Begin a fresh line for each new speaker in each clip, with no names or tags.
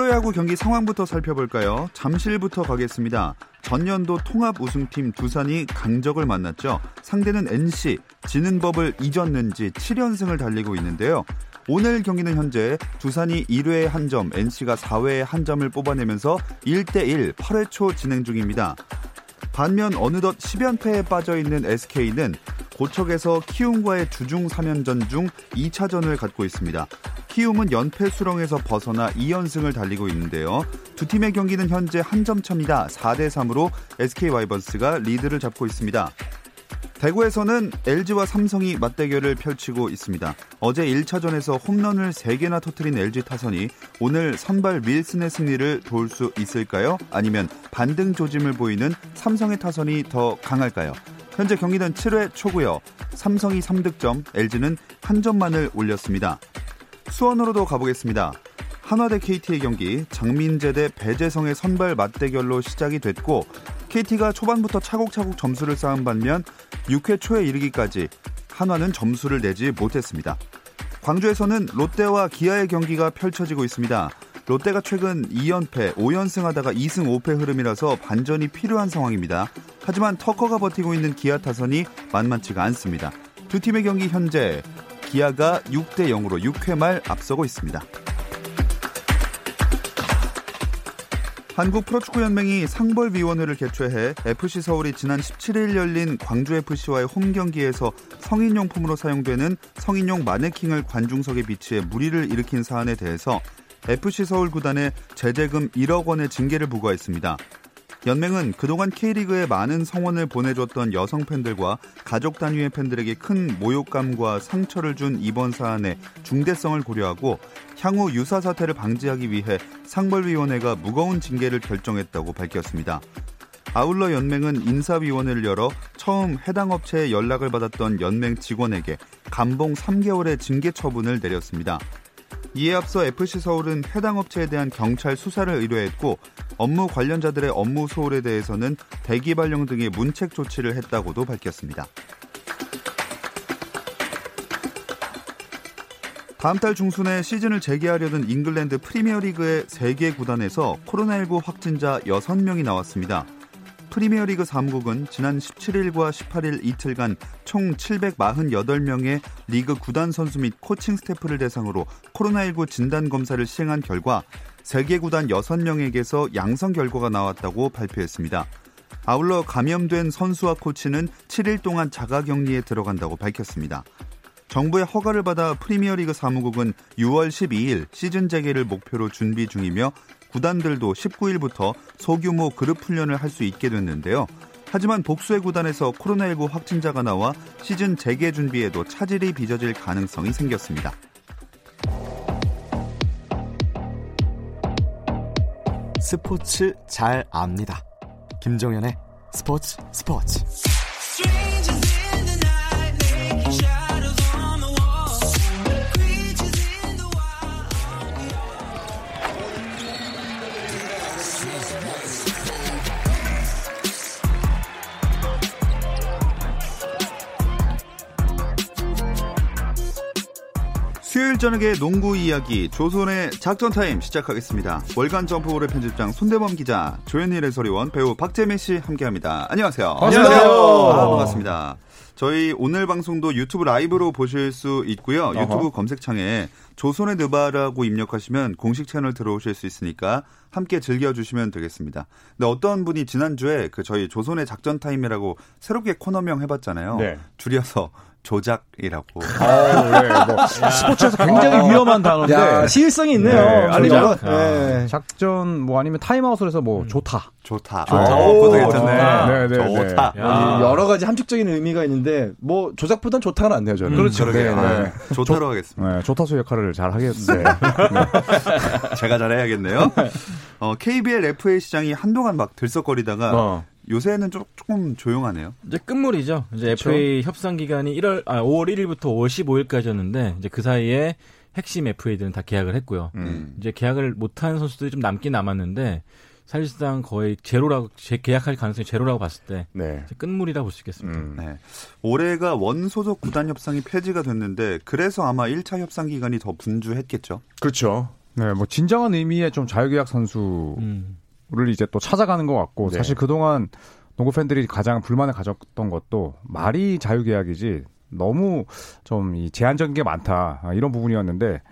프로야구 경기 상황부터 살펴볼까요? 잠실부터 가겠습니다. 전년도 통합 우승팀 두산이 강적을 만났죠. 상대는 NC, 지는 법을 잊었는 지 7연승을 달리고 있는데요. 오늘 경기는 현재 두산이 1회에 한 점, NC가 4회에 한 점을 뽑아내면서 1대1 8회 초 진행 중입니다. 반면 어느덧 10연패에 빠져 있는 SK는 고척에서 키움과의 주중 3연전 중 2차전을 갖고 있습니다. 키움은 연패 수렁에서 벗어나 2연승을 달리고 있는데요. 두 팀의 경기는 현재 한 점 차입니다. 4대 3으로 SK 와이번스가 리드를 잡고 있습니다. 대구에서는 LG와 삼성이 맞대결을 펼치고 있습니다. 어제 1차전에서 홈런을 3개나 터트린 LG 타선이 오늘 선발 윌슨의 승리를 도울 수 있을까요? 아니면 반등 조짐을 보이는 삼성의 타선이 더 강할까요? 현재 경기는 7회 초고요. 삼성이 3득점, LG는 한 점만을 올렸습니다. 수원으로도 가보겠습니다. 한화대 KT의 경기 장민재 대 배재성의 선발 맞대결로 시작이 됐고 KT가 초반부터 차곡차곡 점수를 쌓은 반면 6회 초에 이르기까지 한화는 점수를 내지 못했습니다. 광주에서는 롯데와 기아의 경기가 펼쳐지고 있습니다. 롯데가 최근 2연패, 5연승 하다가 2승 5패 흐름이라서 반전이 필요한 상황입니다. 하지만 터커가 버티고 있는 기아 타선이 만만치가 않습니다. 두 팀의 경기 현재 기아가 6대 0으로 6회 말 앞서고 있습니다. 한국 프로축구 연맹이 상벌위원회를 개최해 FC 서울이 지난 17일 열린 광주FC와의 홈 경기에서 성인용품으로 사용되는 성인용 마네킹을 관중석에 비치해 무리를 일으킨 사안에 대해서 FC 서울 구단에 제재금 1억 원의 징계를 부과했습니다. 연맹은 그동안 K리그에 많은 성원을 보내줬던 여성 팬들과 가족 단위의 팬들에게 큰 모욕감과 상처를 준 이번 사안의 중대성을 고려하고 향후 유사 사태를 방지하기 위해 상벌위원회가 무거운 징계를 결정했다고 밝혔습니다. 아울러 연맹은 인사위원회를 열어 처음 해당 업체에 연락을 받았던 연맹 직원에게 감봉 3개월의 징계 처분을 내렸습니다. 이에 앞서 FC 서울은 해당 업체에 대한 경찰 수사를 의뢰했고 업무 관련자들의 업무 소홀에 대해서는 대기 발령 등의 문책 조치를 했다고도 밝혔습니다. 다음 달 중순에 시즌을 재개하려던 잉글랜드 프리미어리그의 3개 구단에서 코로나19 확진자 6명이 나왔습니다. 프리미어리그 사무국은 지난 17일과 18일 이틀간 총 748명의 리그 구단 선수 및 코칭 스태프를 대상으로 코로나19 진단 검사를 시행한 결과 세계 구단 6명에게서 양성 결과가 나왔다고 발표했습니다. 아울러 감염된 선수와 코치는 7일 동안 자가 격리에 들어간다고 밝혔습니다. 정부의 허가를 받아 프리미어리그 사무국은 6월 12일 시즌 재개를 목표로 준비 중이며 구단들도 19일부터 소규모 그룹 훈련을 할 수 있게 됐는데요. 하지만 복수의 구단에서 코로나19 확진자가 나와 시즌 재개 준비에도 차질이 빚어질 가능성이 생겼습니다.
스포츠 잘 압니다. 김정현의 스포츠 스포츠.
수요일 저녁의 농구 이야기 조선의 작전 타임 시작하겠습니다. 월간 점프볼의 편집장 손대범 기자, 조현일 해설위원, 배우 박재민 씨 함께합니다. 안녕하세요.
안녕하세요.
아, 반갑습니다. 저희 오늘 방송도 유튜브 라이브로 보실 수 있고요. 유튜브
어허.
검색창에 조선의 느바라고 입력하시면 공식 채널 들어오실 수 있으니까 함께 즐겨주시면 되겠습니다. 근데 어떤 분이 지난주에 그 저희 조선의 작전 타임이라고 새롭게 코너명 해봤잖아요.
네.
줄여서 조작이라고.
아, 네. 뭐 스포츠에서 굉장히 위험한 단어인데
야, 시일성이 있네요.
네,
아니,
조작.
뭐, 네.
작전 뭐 아니면 타임아웃을 뭐 좋다.
좋다.
좋다.
어, 그것도
오,
괜찮네.
좋다. 네, 네,
좋다.
네.
이 여러 가지 함축적인 의미가 있는데 뭐 조작보단 좋다는 안 내요 저는.
그렇죠.
그러게.
네,
아,
네.
좋다로 하겠습니다.
네, 조타수 역할을 잘 하겠어요.
제가 잘 해야겠네요. 어, KBL FA 시장이 한동안 막 들썩거리다가
어.
요새는 좀, 조금 조용하네요.
이제 끝물이죠. 이제 FA 협상 기간이 1월 아 5월 1일부터 5월 15일까지였는데 이제 그 사이에 핵심 FA들은 다 계약을 했고요.
음.
이제 계약을 못한 선수들이 좀 남긴 남았는데 사실상 거의 제로라고 재 계약할 가능성이 제로라고 봤을 때
네.
이제 끝물이라 볼 수 있겠습니다.
음.
네. 올해가 원소속 구단 협상이 폐지가 됐는데 그래서 아마 1차 협상 기간이 더 분주했겠죠.
그렇죠.
네, 뭐 진정한 의미의 좀 자유계약 선수를
음.
이제 또 찾아가는 것 같고
네.
사실 그동안 농구 팬들이 가장 불만을 가졌던 것도 말이 자유계약이지 너무 좀 이 제한적인 게 많다 아, 이런 부분이었는데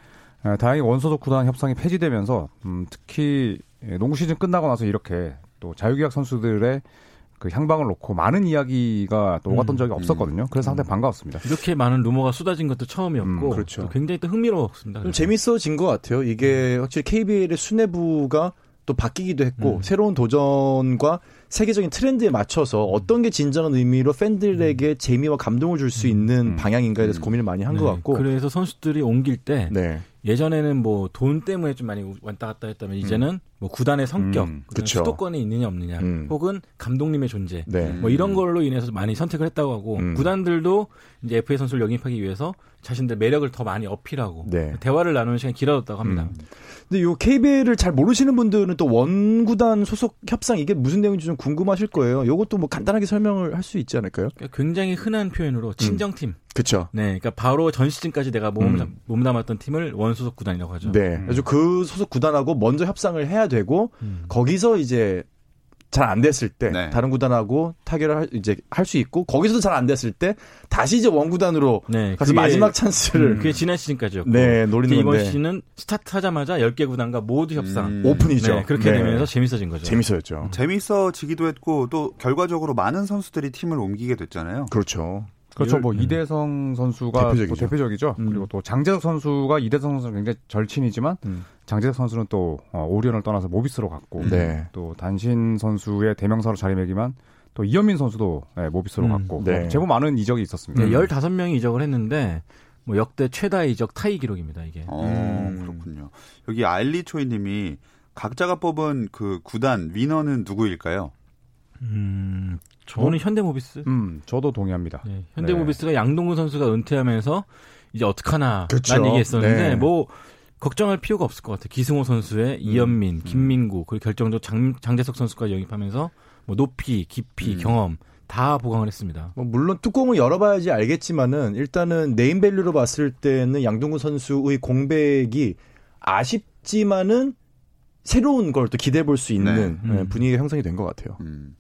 아, 다행히 원소속 구단 협상이 폐지되면서 음, 특히 예, 농구 시즌 끝나고 나서 이렇게 또 자유계약 선수들의 그 향방을 놓고 많은 이야기가 또 오갔던
음.
적이 없었거든요. 그래서 상당히 반가웠습니다.
이렇게 많은 루머가 쏟아진 것도 처음이었고
음,
그렇죠.
또 굉장히 또 흥미로웠습니다.
재밌어진 것 같아요. 이게 확실히 KBL의 수뇌부가 또 바뀌기도 했고
음.
새로운 도전과 세계적인 트렌드에 맞춰서 어떤 게 진정한 의미로 팬들에게 재미와 감동을 줄 수 있는
음.
방향인가에 대해서 고민을 많이 한것
네,
같고.
그래서 선수들이 옮길 때
네.
예전에는 뭐 돈 때문에 좀 많이 왔다 갔다 했다면 이제는 뭐 구단의 성격,
음.
수도권이 있느냐 없느냐,
음.
혹은 감독님의 존재,
네.
뭐 이런 걸로 인해서 많이 선택을 했다고 하고
음.
구단들도 이제 FA 선수를 영입하기 위해서 자신들 매력을 더 많이 어필하고
네.
대화를 나누는 시간이 길어졌다고 합니다.
음. 근데 요 KBL을 잘 모르시는 분들은 또 원구단 소속 협상 이게 무슨 내용인지 좀 궁금하실 거예요. 요것도 뭐 간단하게 설명을 할 수 있지 않을까요?
그러니까 굉장히 흔한 표현으로 친정팀.
그렇죠.
네, 그러니까 바로 전 시즌까지 내가 몸,
음.
몸 담았던 팀을 원 소속 구단이라고 하죠.
네. 그래서 그 소속 구단하고 먼저 협상을 해야 되고
음.
거기서 이제 잘 안 됐을 때
네.
다른 구단하고 타결을 할, 이제 할 수 있고 거기서도 잘 안 됐을 때 다시 이제 원 구단으로
네,
가서
그게-
마지막 찬스를
그게 지난 시즌까지였고
네 노리는
이번
건데
시즌은 스타트하자마자 10개 구단과 모두 협상.
음.
오픈이죠.
네, 그렇게
네.
되면서 재밌어진 거죠.
재밌어졌죠.
재밌어지기도 했고 또 결과적으로 많은 선수들이 팀을 옮기게 됐잖아요.
그렇죠.
그렇죠. 뭐
음.
이대성 선수가
대표적이죠.
또 대표적이죠.
음.
그리고 또 장재석 선수가 이대성 선수는 굉장히 절친이지만
음.
장재석 선수는 또 어, 오리온을 떠나서 모비스로 갔고
네.
또 단신 선수의 대명사로 자리매김한 또 이현민 선수도 네, 모비스로
음.
갔고
네.
뭐 제법 많은 이적이 있었습니다.
네, 15명이 이적을 했는데 뭐 역대 최다 이적 타이 기록입니다, 이게.
어,
음.
그렇군요. 여기 알리 초이 님이 각자가 뽑은 그 구단 위너는 누구일까요?
음, 저는 현대모비스.
음, 저도 동의합니다.
네, 현대모비스가 양동근 선수가 은퇴하면서 이제 어떡하나
그쵸.
라는 얘기했었는데
네.
뭐 걱정할 필요가 없을 것 같아요. 기승호 선수의 이현민, 김민구 그리고 결정적 장, 장재석 선수까지 영입하면서 뭐 높이, 깊이,
음.
경험 다 보강을 했습니다.
뭐 물론 뚜껑을 열어봐야지 알겠지만은 일단은 네임밸류로 봤을 때는 양동근 선수의 공백이 아쉽지만은 새로운 걸 또 기대해 볼 수 있는
네.
네,
음.
분위기가 형성이 된 것 같아요.
음.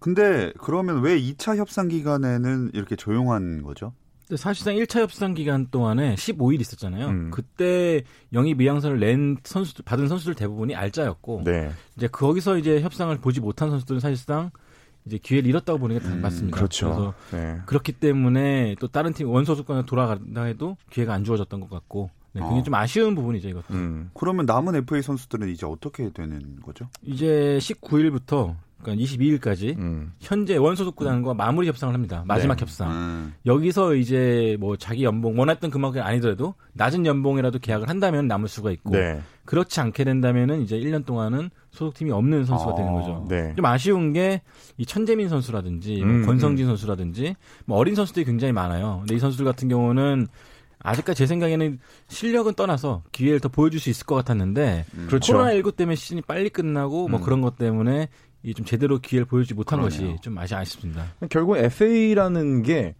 근데 그러면 왜 2차 협상 기간에는 이렇게 조용한 거죠?
사실상 1차 협상 기간 동안에 15일 있었잖아요.
음.
그때 영입 의향서를 낸 선수들 받은 선수들 대부분이 알짜였고
네.
이제 거기서 이제 협상을 보지 못한 선수들은 사실상 이제 기회를 잃었다고 보는 게다
음,
맞습니다.
그렇죠.
그래서
네.
그렇기 때문에 또 다른 팀 원소속관에 돌아간다 해도 기회가 안 주어졌던 것 같고 네, 굉장히
어.
좀 아쉬운 부분이죠 이것도.
음.
그러면 남은 FA 선수들은 이제 어떻게 되는 거죠?
이제 19일부터 그러니까 22일까지
음.
현재 원소속 구단과 마무리 협상을 합니다. 마지막
네.
협상.
음.
여기서 이제 뭐 자기 연봉 원했던 금액이 아니더라도 낮은 연봉이라도 계약을 한다면 남을 수가 있고
네.
그렇지 않게 된다면은 이제 1년 동안은 소속팀이 없는 선수가
아,
되는 거죠.
네.
좀 아쉬운 게 이 천재민 선수라든지
음,
뭐 권성진 선수라든지 뭐 어린 선수들이 굉장히 많아요. 근데 이 선수들 같은 경우는 아직까지 제 생각에는 실력은 떠나서 기회를 더 보여줄 수 있을 것 같았는데
음.
그렇죠.
코로나 19 때문에 시즌이 빨리 끝나고 뭐
음.
그런 것 때문에 이 좀 제대로 기회를 보여주지 못한
그러네요.
것이 좀 아시 아쉽습니다.
결국 FA라는 게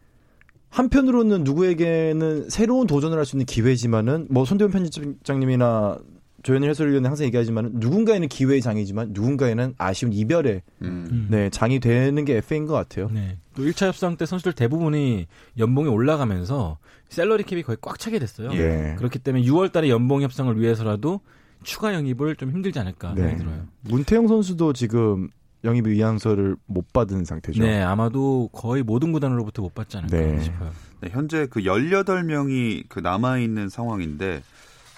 한편으로는 누구에게는 새로운 도전을 할 수 있는 기회지만은 뭐 손대원 편집장님이나 조현일 해설위원이 항상 얘기하지만 누군가에는 기회의 장이지만 누군가에는 아쉬운 이별의
음.
네, 장이 되는 게 FA인 것 같아요.
네. 또 1차 협상 때 선수들 대부분이 연봉이 올라가면서 셀러리 캡이 거의 꽉 차게 됐어요.
예.
그렇기 때문에 6월 달에 연봉 협상을 위해서라도 추가 영입을 좀 힘들지 않을까
네.
생각이 들어요.
문태영 선수도 지금 영입 의향서를 못 받은 상태죠.
네, 아마도 거의 모든 구단으로부터 못 받지 않을까
네.
싶어요.
네, 현재 그 18명이 그 남아 있는 상황인데,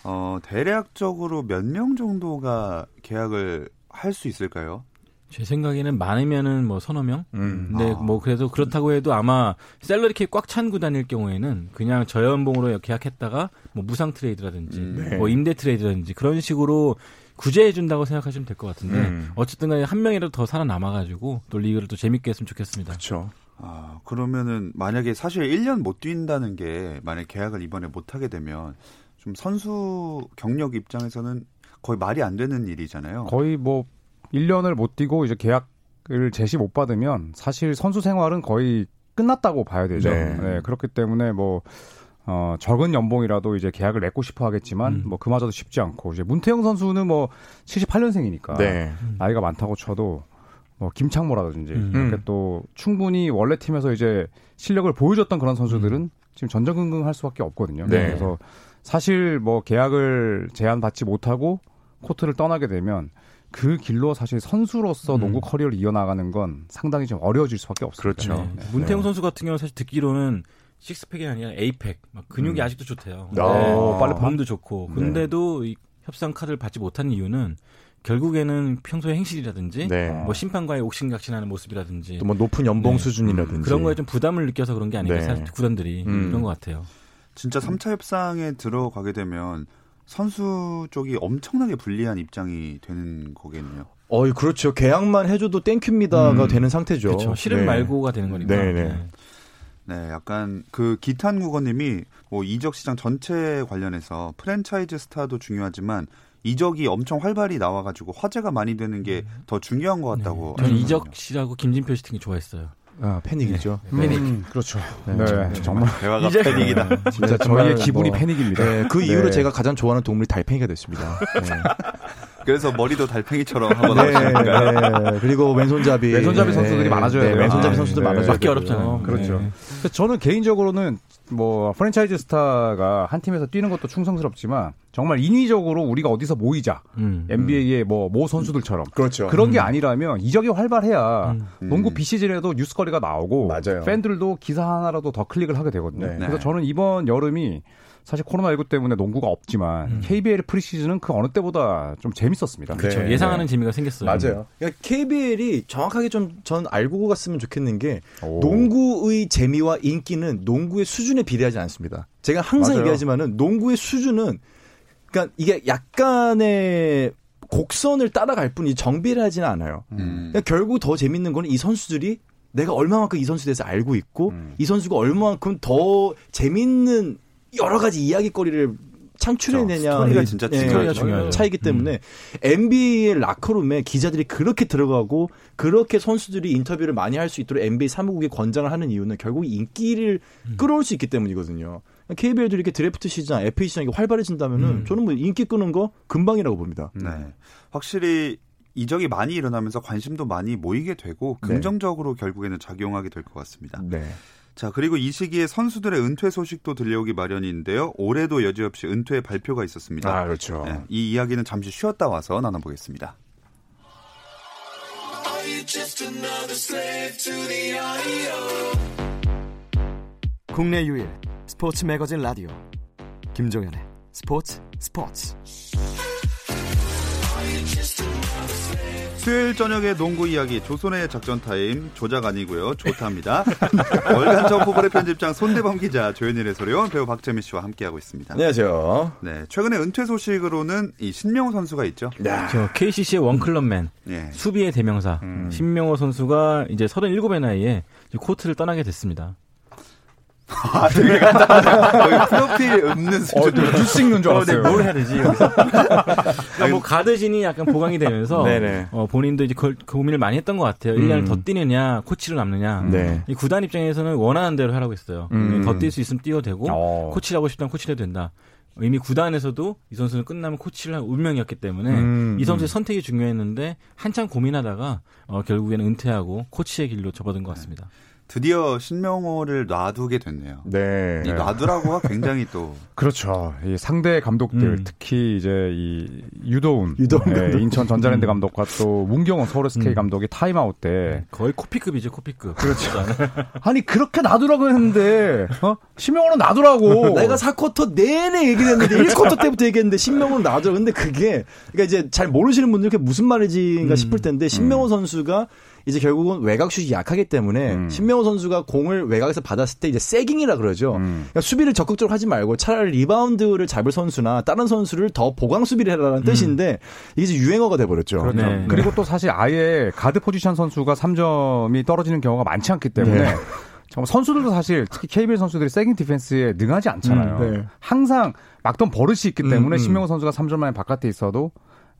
어, 대략적으로 몇 명 정도가 계약을 할 수 있을까요?
제 생각에는 많으면은 뭐 서너 명.
음.
근데 뭐 그래도 그렇다고 해도 아마 샐러리 캡 꽉 찬 구단일 경우에는 그냥 저연봉으로 계약했다가 뭐 무상 트레이드라든지
네.
뭐 임대 트레이드라든지 그런 식으로 구제해 준다고 생각하시면 될 것 같은데
음.
어쨌든 간에 한 명이라도 더 살아남아 가지고 또 리그를 또 재밌게 했으면 좋겠습니다.
그렇죠.
아, 그러면은 만약에 사실 1년 못 뛴다는 게 만약 계약을 이번에 못 하게 되면 좀 선수 경력 입장에서는 거의 말이 안 되는 일이잖아요.
거의 뭐 1년을 못 뛰고 이제 계약을 제시 못 받으면 사실 선수 생활은 거의 끝났다고 봐야 되죠.
네.
네. 그렇기 때문에 뭐 어, 적은 연봉이라도 이제 계약을 맺고 싶어 하겠지만
음.
뭐 그마저도 쉽지 않고 이제 문태영 선수는 뭐 78년생이니까
네.
나이가 많다고 쳐도 뭐 김창모라든지
음.
이렇게 또 충분히 원래 팀에서 이제 실력을 보여줬던 그런 선수들은 지금 전전긍긍 할 수밖에 없거든요.
네.
그래서 사실 뭐 계약을 제한받지 못하고 코트를 떠나게 되면 그 길로 사실 선수로서
음.
농구 커리어를 이어나가는 건 상당히 좀 어려워질 수밖에 없습니다.
그렇죠.
네. 문태영 선수 같은 경우는 사실 듣기로는 식스팩이 아니라 에이팩, 막 근육이
음.
아직도 좋대요.
아,
빨리
몸도 좋고.
네.
근데도 이 협상 카드를 받지 못한 이유는 결국에는 평소의 행실이라든지
네.
뭐 심판과의 옥신각신하는 모습이라든지
또 뭐 높은 연봉
네.
수준이라든지
그런 거에 좀 부담을 느껴서 그런 게 아닌가
네.
사실 구단들이
음.
그런 것 같아요.
진짜 3차 협상에 들어가게 되면 선수 쪽이 엄청나게 불리한 입장이 되는 거겠네요.
어이 그렇죠. 계약만 해줘도 thank you입니다가
음.
되는 상태죠.
그렇죠. 실은
네.
말고가 되는 거니까.
네, 네.
네, 약간 그 기탄 국어님이 뭐 이적 시장 전체 관련해서 프랜차이즈 스타도 중요하지만 이적이 엄청 활발히 나와가지고 화제가 많이 되는 게 더 중요한 것 같다고.
네. 저는. 이적 씨하고 김진표 씨 등이 좋아했어요.
아, 패닉이죠.
음, 그렇죠. 네, 정말
대화가
이제-
패닉이다.
진짜
정말
저희의 기분이
뭐-
패닉입니다.
네, 그
네.
이후로 제가 가장 좋아하는 동물이 달팽이가 됐습니다.
그래서 머리도 달팽이처럼 하고
네,
나오시니까.
네. 그리고 왼손잡이
왼손잡이 선수들이 많아져야
네,
돼요.
왼손잡이
아,
선수들
네.
많아져야
받기
되고요.
어렵잖아요.
그렇죠.
네.
저는 개인적으로는 뭐 프랜차이즈 스타가 한 팀에서 뛰는 것도 충성스럽지만 정말 인위적으로 우리가 어디서 모이자
음.
NBA의 뭐모 선수들처럼
그렇죠.
그런 게 아니라면 이적이 활발해야
음.
농구 비시즌에도 뉴스거리가 나오고
맞아요.
팬들도 기사 하나라도 더 클릭을 하게 되거든요.
네.
그래서
네.
저는 이번 여름이 사실 코로나19 때문에 농구가 없지만
음.
KBL 프리시즌은 그 어느 때보다 좀 재밌었습니다.
그렇죠. 네,
예상하는
네.
재미가 생겼어요.
맞아요. 그러니까 KBL이 정확하게 좀 전 알고 갔으면 좋겠는 게
오.
농구의 재미와 인기는 농구의 수준에 비례하지 않습니다. 제가 항상
맞아요.
얘기하지만은 농구의 수준은 그러니까 이게 약간의 곡선을 따라갈 뿐이 정비를 하지는 않아요.
음.
그러니까 결국 더 재밌는 거는 이 선수들이 내가 얼마만큼 이 선수에 대해서 알고 있고
음.
이 선수가 얼마만큼 더 재밌는 여러 가지 이야기거리를 창출해내냐
스토리가 진짜
예,
스토리가 중요하죠.
차이기 때문에 NBA의 라커룸에 기자들이 그렇게 들어가고 그렇게 선수들이 인터뷰를 많이 할 수 있도록 NBA 사무국에 권장을 하는 이유는 결국 인기를 끌어올 수 있기 때문이거든요. KBL도 이렇게 드래프트 시장, FA 시장이 활발해진다면은
음.
저는 뭐 인기 끄는 거 금방이라고 봅니다.
네. 확실히 이적이 많이 일어나면서 관심도 많이 모이게 되고
네.
긍정적으로 결국에는 작용하게 될 것 같습니다.
네.
자, 그리고 이 시기에 선수들의 은퇴 소식도 들려오기 마련인데요. 올해도 여지없이 은퇴 발표가 있었습니다.
그렇죠.
네, 이 이야기는 잠시 쉬었다 와서 나눠보겠습니다.
국내 유일 스포츠 매거진 라디오 김종현의 스포츠 스포츠
수요일 저녁의 농구 이야기 조선의 작전 타임 조작 아니고요 조타입니다. 월간 점프볼의 편집장 손대범 기자 조현일 해설위원 배우 박재민 씨와 함께하고 있습니다.
안녕하세요.
네, 최근에 은퇴 소식으로는 이 신명호 선수가 있죠.
저 KCC의 원클럽맨
예.
수비의 대명사 신명호 선수가 이제 37의 나이에 코트를 떠나게 됐습니다.
아, 되게 간단하다. 거의 프로필 없는 수준.
뉴스 읽는 줄
어, 네, 뭘 해야 되지 여기서? 그러니까 뭐 가드진이 약간 보강이 되면서
네네.
어, 본인도 이제 그, 고민을 많이 했던 것 같아요. 1년을 더 뛰느냐, 코치로 남느냐.
네.
이 구단 입장에서는 원하는 대로 하라고 했어요.
음.
더뛸 수 있으면 뛰어도 되고
어.
코치를 하고 싶다면 코치를 해도 된다. 이미 구단에서도 이 선수는 끝나면 코치를 할 운명이었기 때문에
음,
이 선수의 선택이 중요했는데 한참 고민하다가 어, 결국에는 은퇴하고 코치의 길로 접어든 것 같습니다.
드디어 신명호를 놔두게 됐네요.
네.
이 놔두라고가 굉장히 또
그렇죠. 이 상대 감독들
음.
특히 이제 이 유도훈,
유도훈
네,
감독.
인천 전자랜드 감독과 또 문경은 서울 SK
음.
감독이 타임아웃 때
거의 코피급이죠, 코피급.
그렇죠. 아니 그렇게 놔두라고 했는데 어? 신명호는 놔두라고.
내가 4쿼터 내내 얘기를 했는데 1쿼터 때부터 얘기했는데 신명호는 놔둬. 근데 그게 그러니까 이제 잘 모르시는 분들 그게 무슨 말이지가
음.
싶을 텐데 신명호 선수가 선수가 이제 결국은 외곽 슛이 약하기 때문에
음.
신명호 선수가 공을 외곽에서 받았을 때 이제 sagging이라 그러죠.
음.
그러니까 수비를 적극적으로 하지 말고 차라리 리바운드를 잡을 선수나 다른 선수를 더 보강 수비를 해라는 뜻인데 이게 이제 유행어가 돼 버렸죠.
음. 그렇죠.
네.
그리고 또 사실 아예 가드 포지션 선수가 3점이 떨어지는 경우가 많지 않기 때문에
네.
정말 선수들도 사실 특히 KBL 선수들이 sagging 디펜스에 능하지 않잖아요.
음, 네.
항상 막던 버릇이 있기 때문에
음, 음.
신명호 선수가 3점 라인 바깥에 있어도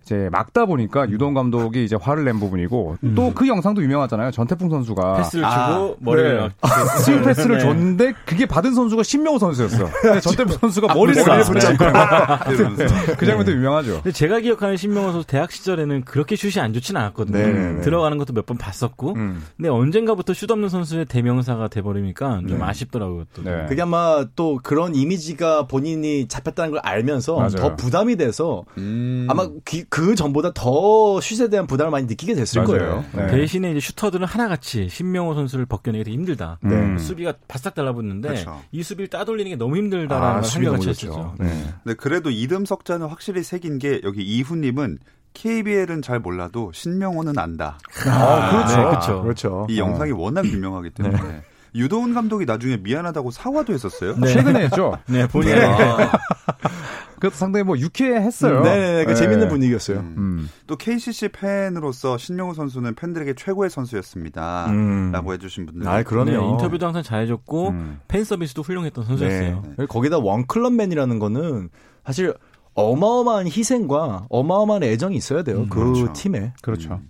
이제 막다 보니까 유동 감독이 이제 화를 낸 부분이고 또그 영상도 유명하잖아요. 전태풍 선수가
패스를
아,
주고 머리를
네.
막
스윙 패스를
네.
줬는데 그게 받은 선수가 신명호 선수였어. 근데 전태풍 선수가 머리를
머리를
붙잡고
이러면서.
그 장면도 유명하죠.
근데 제가 기억하는 신명호 선수 대학 시절에는 그렇게 슛이 안 좋지는 않았거든요.
네, 네, 네.
들어가는 것도 몇 번 봤었고.
음.
근데 언젠가부터 슛 없는 선수의 대명사가 돼버리니까 좀 아쉽더라고요. 또.
네.
그게 아마 또 그런 이미지가 본인이 잡혔다는 걸 알면서
맞아요.
더 부담이 돼서
음.
아마 그, 그 전보다 더 슛에 대한 부담을 많이 느끼게 됐을
맞아요.
거예요.
네.
대신에 이제 슈터들은 하나같이 신명호 선수를 벗겨내기 되게 힘들다.
네.
수비가 바싹 달라붙는데
그렇죠.
이 수비를 따돌리는 게 너무 힘들다라는
아, 좋죠.
했었죠.
네.
네, 그래도 이름 석자는 확실히 새긴 게 여기 이훈님은 KBL은 잘 몰라도 신명호는 안다.
아, 그렇죠.
네, 그렇죠.
그렇죠.
이
어.
영상이 워낙 유명하기 때문에 유도훈 감독이 나중에 미안하다고 사과도 했었어요.
네.
최근에 했죠.
네, 본인이
아,
그것도 상당히 뭐 유쾌했어요.
네네, 그
네.
재밌는 분위기였어요.
음.
음.
또 KCC 팬으로서 신명호 선수는 팬들에게 최고의 선수였습니다.
음.
라고 해주신 분들.
아, 그럼요.
네, 인터뷰도 항상 잘해줬고
음.
팬 서비스도 훌륭했던 선수였어요.
네. 거기다 원클럽맨이라는 거는 사실 어마어마한 희생과 어마어마한 애정이 있어야 돼요. 그
그렇죠.
팀에.
그렇죠.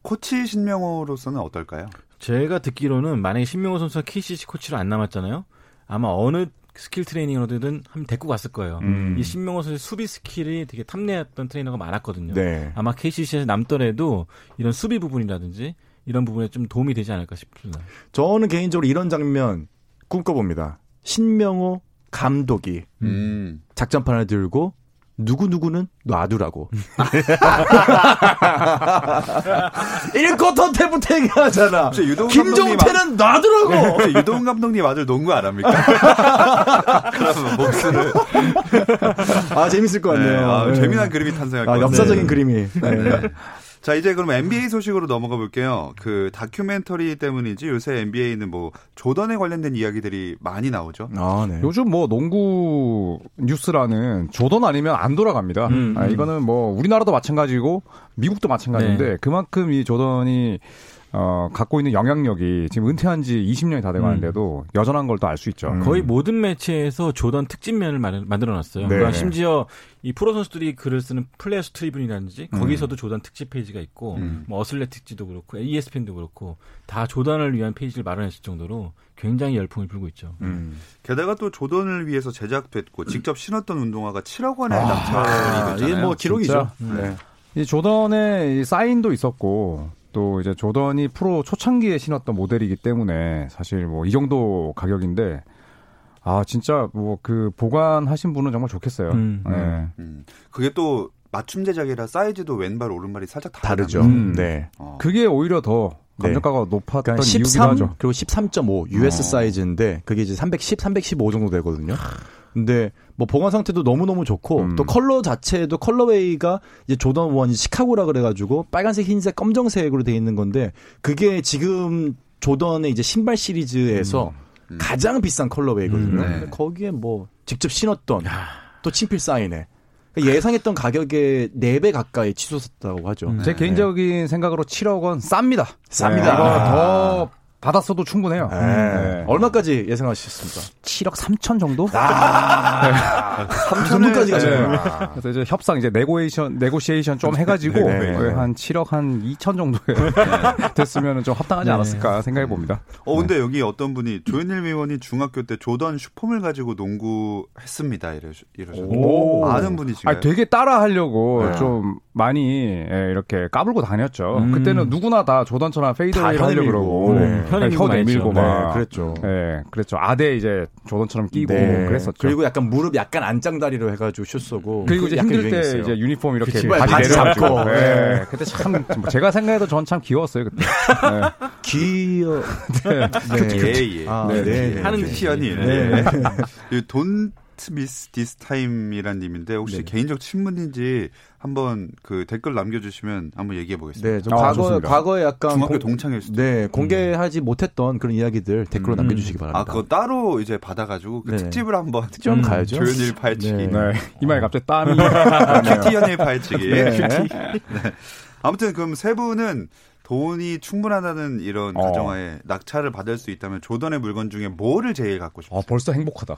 코치 신명호로서는 어떨까요?
제가 듣기로는 만약에 신명호 선수가 KCC 코치로 안 남았잖아요. 아마 어느 스킬 트레이닝으로든 한 데리고 갔을 거예요.
음.
이 신명호 선수의 수비 skill이 되게 탐내었던 트레이너가 많았거든요.
네.
아마 KCC에서 남더라도 이런 수비 부분이라든지 이런 부분에 좀 도움이 되지 않을까 싶습니다.
저는 개인적으로 이런 장면 꿈꿔봅니다. 신명호 감독이
음.
작전판을 들고 누구누구는 놔두라고. 1쿼터 때부터 얘기하잖아. 김종태는 놔두라고!
혹시 유도훈 감독님 아들 농구 안 합니까? 그러면 목수를
아, 재밌을 것 같네요.
네, 아,
네.
재미난 그림이 탄생할 것
아,
같아요.
역사적인 그림이. 네.
네. 자, 이제 그럼 NBA 소식으로 넘어가 볼게요. 그 다큐멘터리 때문인지 요새 NBA는 뭐 조던에 관련된 이야기들이 많이 나오죠.
아, 네.
요즘 뭐 농구 뉴스는 조던 아니면 안 돌아갑니다.
음,
아,
음.
이거는 뭐 우리나라도 마찬가지고 미국도 마찬가지인데
네.
그만큼 이 조던이 어, 갖고 있는 영향력이 지금 은퇴한 지 20년이 다 돼가는데도 여전한 걸 또 알 수 있죠.
음.
거의 모든 매체에서 조던 특집면을 마- 만들어 놨어요.
네.
그러니까 심지어 이 프로 선수들이 글을 쓰는 Players' Tribune이라든지 거기서도 조던 특집 페이지가 있고
음.
뭐 Athletic지도 그렇고 ESPN도 그렇고 다 조던을 위한 페이지를 마련했을 정도로 굉장히 열풍을 불고 있죠.
음.
게다가 또 조던을 위해서 제작됐고 직접 신었던 운동화가 7억 원에
아,
낙찰이
이게
됐잖아요.
뭐 기록이죠. 네.
이 조던의 이 사인도 있었고 또 이제 조던이 프로 초창기에 신었던 모델이기 때문에 사실 뭐 이 정도 가격인데 아 진짜 뭐 그 보관하신 분은 정말 좋겠어요.
음,
네.
음. 그게 또 맞춤 제작이라 사이즈도 왼발 오른발이 살짝
다르죠.
다르다면,
음.
네.
어.
그게 오히려 더 감정가가 높았던
그러니까
이유기도
13
하죠.
그리고 13.5 US
어.
사이즈인데 그게 이제 310, 315 정도 되거든요. 근데 뭐 보관 상태도 너무 너무 좋고
음.
또 컬러 자체도 컬러웨이가 이제 조던 원 시카고라 그래가지고 빨간색, 흰색, 검정색으로 돼 있는 건데 그게 지금 조던의 이제 신발 시리즈에서
음.
가장 비싼 컬러웨이거든요.
음, 네.
근데 거기에 뭐 직접 신었던 또 친필 사인에 그러니까 예상했던 가격의 4배 가까이 치솟았다고 하죠.
음.
제 개인적인 생각으로 7억 원 쌉니다.
쌉니다.
네,
아.
더 받았어도 충분해요.
네.
네.
얼마까지 예상하셨습니까?
7억 3천 정도?
그 정도까지 가셨네요.
그래서 이제 협상 이제 negoation negotiation 좀 해가지고
네, 네.
한 7억 한 2천 정도에 됐으면 좀 합당하지
네.
않았을까 생각해 봅니다.
어 근데 여기 어떤 분이 조현일 위원이 중학교 때 조던 슛폼을 가지고 농구했습니다 이러 이러셨는데
오.
아는 분이신가요?
아 되게 따라 하려고
네.
좀 많이 예, 이렇게 까불고 다녔죠.
음.
그때는 누구나 다 조던처럼 fadeaway
혀내밀고.
그러고
네.
혀 내밀고
혀 내밀고. 막
네, 그랬죠.
예, 그랬죠. 아대 이제 조던처럼 끼고
네.
그랬었죠.
그리고 약간 무릎 약간 안짱다리로 해가지고 슛 쏘고.
그리고 이제 힘들 때
유행했어요.
이제 유니폼 이렇게
그치.
바지
바지
내려잡고.
잡고.
예.
네.
그때 참뭐 제가 생각해도 전 참 귀여웠어요 그때. 예.
귀여.
예, 예.
아,
네,
네,
네.
네.
하는 희연이.
네.
돈 Miss This Time이란 님인데 혹시
네.
개인적 친분인지 한번 그 댓글 남겨주시면 한번 얘기해 보겠습니다.
네, 좀
아,
과거
좋습니다.
과거에 약간
중학교
공-
동창일 수도.
네, 공개하지 못했던 그런 이야기들 댓글로
음.
남겨주시기 바랍니다.
아 그거 따로 이제 받아가지고 그
네.
특집을 한번
직접 한번 가야죠.
조현일 파헤치기,
네.
네. 이마에 갑자기 땀이.
큐티 연일 파헤치기.
네.
아무튼 그럼 세 분은 돈이 충분하다는 이런
어.
가정하에 낙찰을 받을 수 있다면 조던의 물건 중에 뭐를 제일 갖고 싶어요?
아, 벌써 행복하다.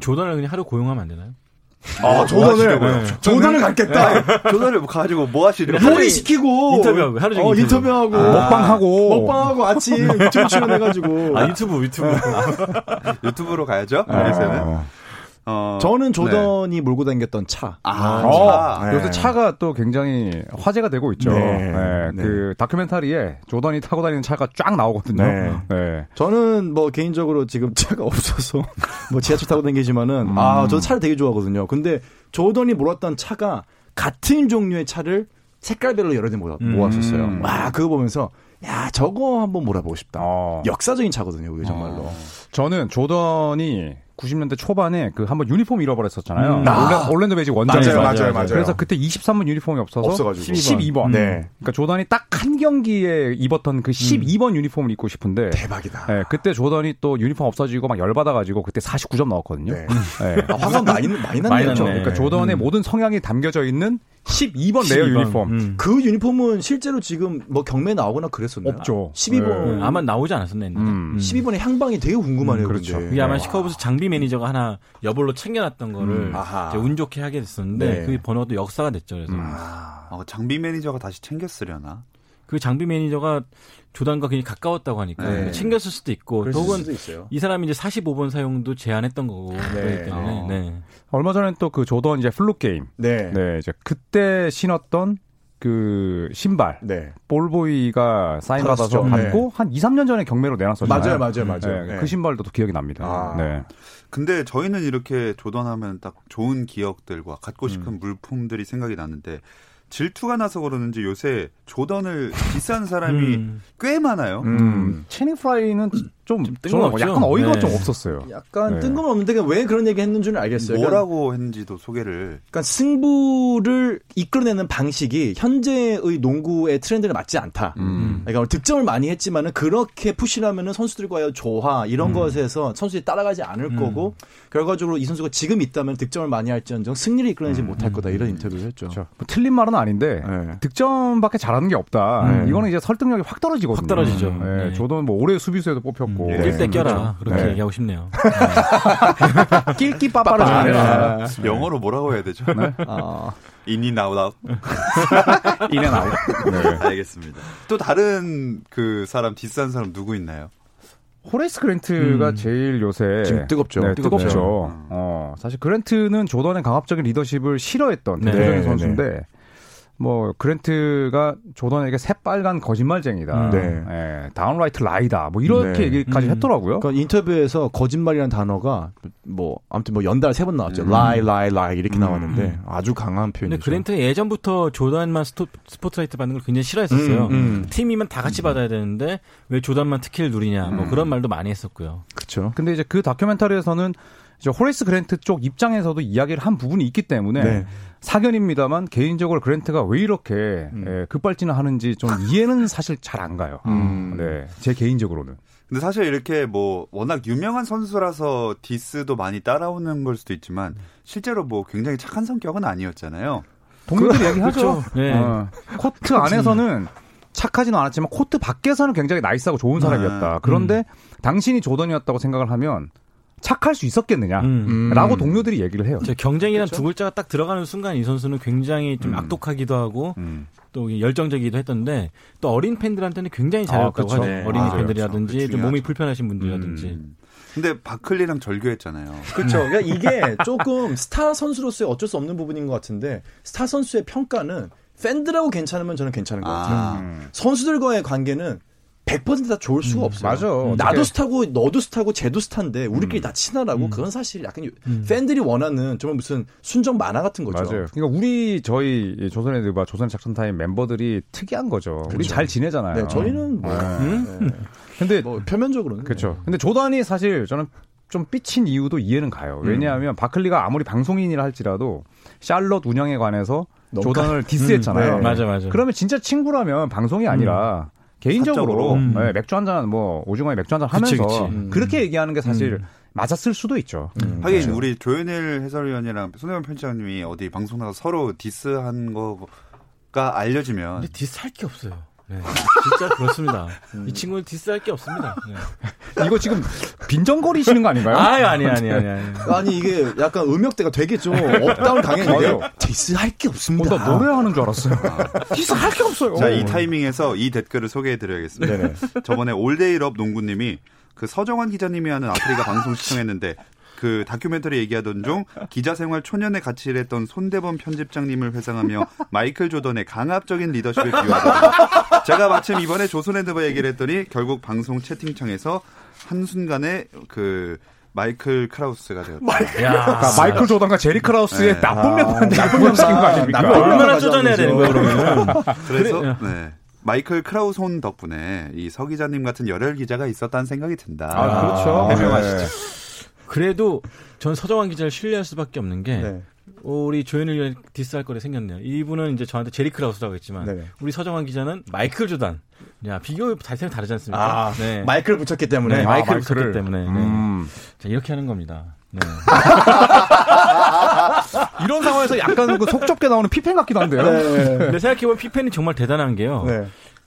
조던을 그냥 하루 고용하면 안 되나요?
아, 조던을
조던을 갖겠다.
조던을 가지고 뭐 하시려고?
요리 시키고
인터뷰하고, 하루 종일
어,
인터뷰.
인터뷰하고
먹방하고.
먹방하고 아침 유튜브 출연해가지고
아 유튜브 유튜브.
유튜브로 가야죠.
아.
요새는. 어,
저는
네.
조던이 몰고 다녔던 차.
아,
어,
차.
네.
요새 차가 또 굉장히 화제가 되고 있죠.
네.
네,
네.
그 다큐멘터리에 조던이 타고 다니는 차가 쫙 나오거든요.
네.
네.
저는 뭐 개인적으로 지금 차가 없어서 뭐 지하철 타고 다니지만은 아, 저 차를 되게 좋아하거든요. 근데 조던이 몰았던 차가 같은 종류의 차를 색깔별로 여러 대 모아,
음.
모았었어요. 와, 그거 보면서 야, 저거 한번 몰아보고 싶다.
어.
역사적인 차거든요, 그게 정말로.
저는 조던이 90년대 초반에 그 한번 유니폼 잃어버렸었잖아요.
음. 아.
올랜- 올랜도 매직 원정에서.
맞아요, 맞아요, 맞아요.
그래서 그때 23번 유니폼이 없어서
없어가지고.
12번.
네.
그러니까 조던이 딱 한 경기에 입었던 그 12번 유니폼을 입고 싶은데
대박이다.
네, 그때 조던이 또 유니폼 없어지고 막 열받아가지고 그때 49점 넣었거든요.
네.
네.
아, 화가 많이, 많이 났네요.
그러니까 조던의 모든 성향이 담겨져 있는 12번 rare
12번.
유니폼.
음.
그 유니폼은 실제로 지금 뭐 경매 나오거나 그랬었나요?
없죠.
12번.
네.
아마 나오지 않았었나 했는데.
음.
12번의 향방이 되게 궁금하네요.
음, 그렇죠.
근데.
그게 아마
와.
시카고 불스 장비 매니저가 하나 여벌로 챙겨놨던 거를
음.
운 좋게 하게 됐었는데
네.
그 번호도 역사가 됐죠. 그래서
음.
아,
어, 장비 매니저가 다시 챙겼으려나?
그 장비 매니저가 조단과 굉장히 가까웠다고 하니까
네.
챙겼을 수도 있고 혹은
수도 있어요.
이 사람이 이제 45번 사용도 제한했던 거고 그렇기 때문에
어.
네.
얼마 전에 또 그 조던 이제 flu game.
네. 네.
네, 이제 그때 신었던 그 신발 볼보이가 사인. 받아서 받고 한 2, 3년 전에 경매로 내놨었잖아요.
맞아요, 맞아요, 맞아요.
네,
네.
그 신발도 또 기억이 납니다.
아.
네.
근데 저희는 이렇게 조던하면 딱 좋은 기억들과 갖고
음.
싶은 물품들이 생각이 나는데 질투가 나서 그러는지 요새 조던을 diss한 사람이
음.
꽤 많아요.
음, 채닝 프라이는 좀,
좀 뜬금없죠.
약간 어이가
네.
좀 없었어요.
약간
네.
뜬금없는데 왜 그런 얘기 했는지는 알겠어요. 그러니까,
뭐라고 했는지도 소개를
그러니까 승부를 이끌어내는 방식이 현재의 농구의 트렌드에 맞지 않다.
음.
그러니까 득점을 많이 했지만은 그렇게 푸시하면은 선수들과의 조화 이런 것에서 선수들이 따라가지 않을
음.
거고 결과적으로 이 선수가 지금 있다면 득점을 많이 할지언정 승리를 이끌어내지 못할 거다 이런 인터뷰를 했죠.
그렇죠. 뭐 틀린 말은 아닌데
네.
득점밖에 잘하는 게 없다.
네.
이거는 이제 설득력이 확 떨어지거든요.
확 떨어지죠.
네,
네.
조던 뭐 올해 수비수에도 뽑혔고.
음.
낄때 껴라
그렇죠.
그렇게
네.
얘기하고 싶네요.
낄끼 빠빠를 잘해라.
네.
영어로 뭐라고 해야 되죠?
아,
in in out
out. in and out. 네.
알겠습니다. 또 다른 그 사람 diss한 사람 누구 있나요?
호레이스 그랜트가
음.
제일 요새
지금 뜨겁죠.
네,
뜨겁죠.
뜨겁죠.
음.
어, 사실 그랜트는 조던의 강압적인 리더십을 싫어했던
네.
대표적인
네,
선수인데 뭐 그랜트가 조던에게 새빨간 거짓말쟁이다.
음, 네.
예, downright liar다. 뭐 이렇게
네.
얘기까지
음.
했더라고요.
그러니까 인터뷰에서 거짓말이라는 단어가 뭐 아무튼 뭐 연달아 세 번 나왔죠.
음.
lie, lie, lie 이렇게
음.
나왔는데 아주 강한 표현이죠.
그랜트가 예전부터 조단만 스토, 스포트라이트 받는 걸 굉장히 싫어했었어요.
음, 음.
팀이면 다 같이 받아야 되는데 왜 조단만 특혜를 누리냐 뭐
음.
그런 말도 많이 했었고요.
그렇죠.
근데 이제 그 다큐멘터리에서는 이제 호레이스 그랜트 쪽 입장에서도 이야기를 한 부분이 있기 때문에
네.
사견입니다만 개인적으로 그랜트가 왜 이렇게
음.
예, 급발진을 하는지 좀 이해는 사실 잘 안 가요.
음.
네, 제 개인적으로는.
근데 사실 이렇게 뭐 워낙 유명한 선수라서 diss도 많이 따라오는 걸 수도 있지만 실제로 뭐 굉장히 착한 성격은 아니었잖아요.
동료들 얘기하죠.
네.
어, 코트 안에서는 착하지는 않았지만 코트 밖에서는 굉장히 nice하고 좋은 사람이었다. 그런데 당신이 조던이었다고 생각을 하면 착할 수 있었겠느냐?
음.
음.
라고 동료들이 얘기를 해요.
저 경쟁이란
그렇죠.
두 글자가 딱 들어가는 순간 이 선수는 굉장히 좀
음.
악독하기도 하고
음.
또 열정적이기도 했던데 또 어린 팬들한테는 굉장히 잘했다고
그렇죠.
하죠.
네,
어린이
맞아요.
팬들이라든지
그렇죠.
좀 몸이 불편하신 분들이라든지.
음. 근데 바클리랑 절교했잖아요.
그렇죠. 그러니까 이게 조금 스타 선수로서의 어쩔 수 없는 부분인 것 같은데 스타 선수의 평가는 팬들하고 괜찮으면 저는 괜찮은 것 같아요.
아,
음.
선수들과의 관계는 100%다 좋을 수가 없어요.
맞아.
나도
어떻게-
스타고 너도 스타고 쟤도 스타인데 우리끼리 다 친하라고
음.
그건 사실 약간 유-
음.
팬들이 원하는 정말 무슨 순정 만화 같은 거죠.
맞아요. 그러니까 우리 저희 조손의 느바 조손의 작전 타임 멤버들이 특이한 거죠. 우리 잘 지내잖아요.
네, 저희는 뭐
네.
음?
근데
뭐 표면적으로는
그렇죠. 근데 조던이 사실 저는 좀 삐친 이유도 이해는 가요.
음.
왜냐하면 바클리가 아무리 방송인이라 할지라도 샬럿 운영에 관해서 조던을 디스했잖아요.
음, 네.
맞아, 맞아.
그러면 진짜 친구라면 방송이 아니라 개인적으로
사적으로.
음.
네, 맥주 한 잔 뭐 오징어에 맥주 한잔
그치,
하면서
그치.
음.
그렇게 얘기하는 게 사실 맞았을 수도 있죠.
음.
하긴
그렇죠.
우리 조현일 해설위원이랑 손대범 편집장님이 어디 방송 나가서 서로 디스한 거가 알려지면
근데 디스할 게 없어요. 네. 진짜 그렇습니다. 이 친구는 디스할 게 없습니다. 네.
이거 지금 빈정거리시는 거 아닌가요?
아유, 아니, 아니, 아니, 아니.
아니 이게 약간 음역대가 되게 좀 업다운 강했는데
맞아요.
디스 할 게
어,
없습니다.
나 노래하는 줄 알았어요. 디스 할 게 없어요.
자, 이 타이밍에서 이 댓글을 소개해드려야겠습니다.
네네.
저번에 올데이럽 농구님이 그 서정환 기자님이 하는 아프리카 방송 시청했는데 그 다큐멘터리 얘기하던 중 기자 생활 초년에 같이 일했던 손대범 편집장님을 회상하며 마이클 조던의 강압적인 리더십을 비유하다. 제가 마침 이번에 조손의 느바 얘기를 했더니 결국 방송 채팅창에서 한순간에 그 마이클 크라우스가 되었다.
야.
그러니까 마이클 조던과 제리 크라우스의
네.
나쁜 면만
아,
나쁜 면 섞인 거 아닙니까?
나쁜 면만
얼마나. 쪼잔해야 되는 거야, 그러면은.
그래서
그래.
네. 마이클 크라우스 덕분에 이 서 기자님 같은 열혈 기자가 있었다는 생각이 든다.
아, 그렇죠.
해명하시죠.
그래도 전 서정환 기자를 신뢰할 수밖에 없는 게
네.
우리 조현일 디스할 거리 생겼네요. 이분은 이제 저한테 제리 크라우스라고 했지만
네네.
우리 서정환 기자는 마이클 조단. 야 비교 자체가 다르지 않습니까?
아,
네.
마이클을 붙였기 때문에
네,
아,
마이클을
마이클을.
붙였기 때문에. 네.
음.
자, 이렇게 하는 겁니다. 네.
이런 상황에서 약간 그 속 좁게 나오는 피펜 같기도 한데요.
네.
근데 생각해보면 피펜이 정말 대단한 게요.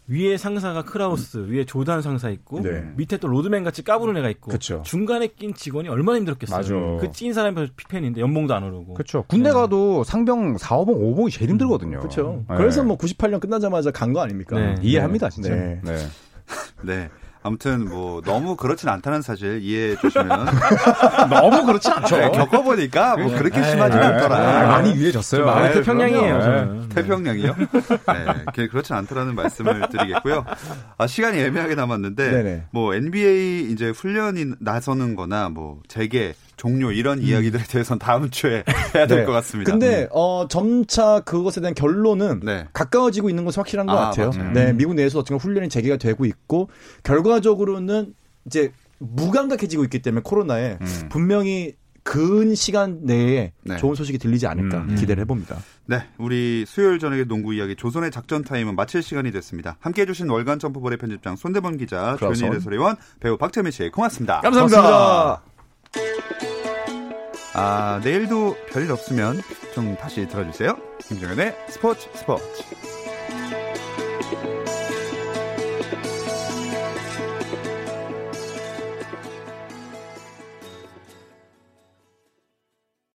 네.
위에 상사가 크라우스, 위에 조단 상사 있고
네.
밑에 또 로드맨 같이 까부는 애가 있고
그쵸.
중간에 낀 직원이 얼마나 힘들었겠어요.
맞아.
그 낀 사람이 피펜인데 연봉도 안 오르고.
그렇죠. 군대 가도 상병 4호봉, 5호봉이 제일 힘들거든요.
그렇죠.
네.
그래서 뭐 98년 끝나자마자 간 거 아닙니까?
네.
이해합니다, 진짜.
네.
네.
네. 아무튼 뭐 너무 그렇진 않다는 사실 이해해 주시면
너무 그렇지 않죠.
네, 겪어보니까 뭐 그렇게 심하지
아,
않더라.
많이 유해졌어요.
네,
태평양이에요. 저는.
태평양이요? 네, 그렇지 않더라는 말씀을 드리겠고요. 아, 시간이 애매하게 남았는데,
네네.
뭐 NBA 이제 훈련이 나서는 거나 뭐 재개, 종료 이런 이야기들에 대해서는 다음 주에 해야 될
네.
것 같습니다.
근데 어 점차 그것에 대한 결론은
네.
가까워지고 있는 것은 확실한 것
아,
같아요.
맞아요.
네, 미국 내에서 어쨌든 훈련이 재개가 되고 있고 결과적으로는 이제 무감각해지고 있기 때문에 코로나에
음.
분명히 근 시간 내에
네.
좋은 소식이 들리지 않을까
음.
기대를 해봅니다.
네, 우리 수요일 저녁의 농구 이야기 조선의 작전 타임은 마칠 시간이 됐습니다. 함께 해 주신 월간 점프볼의 편집장 손대범 기자,
그렇죠.
조현일 해설위원, 배우 박재민 씨, 고맙습니다.
감사합니다.
아, 내일도 별일 없으면 좀 다시 들어주세요. 김정현의 스포츠 스포츠.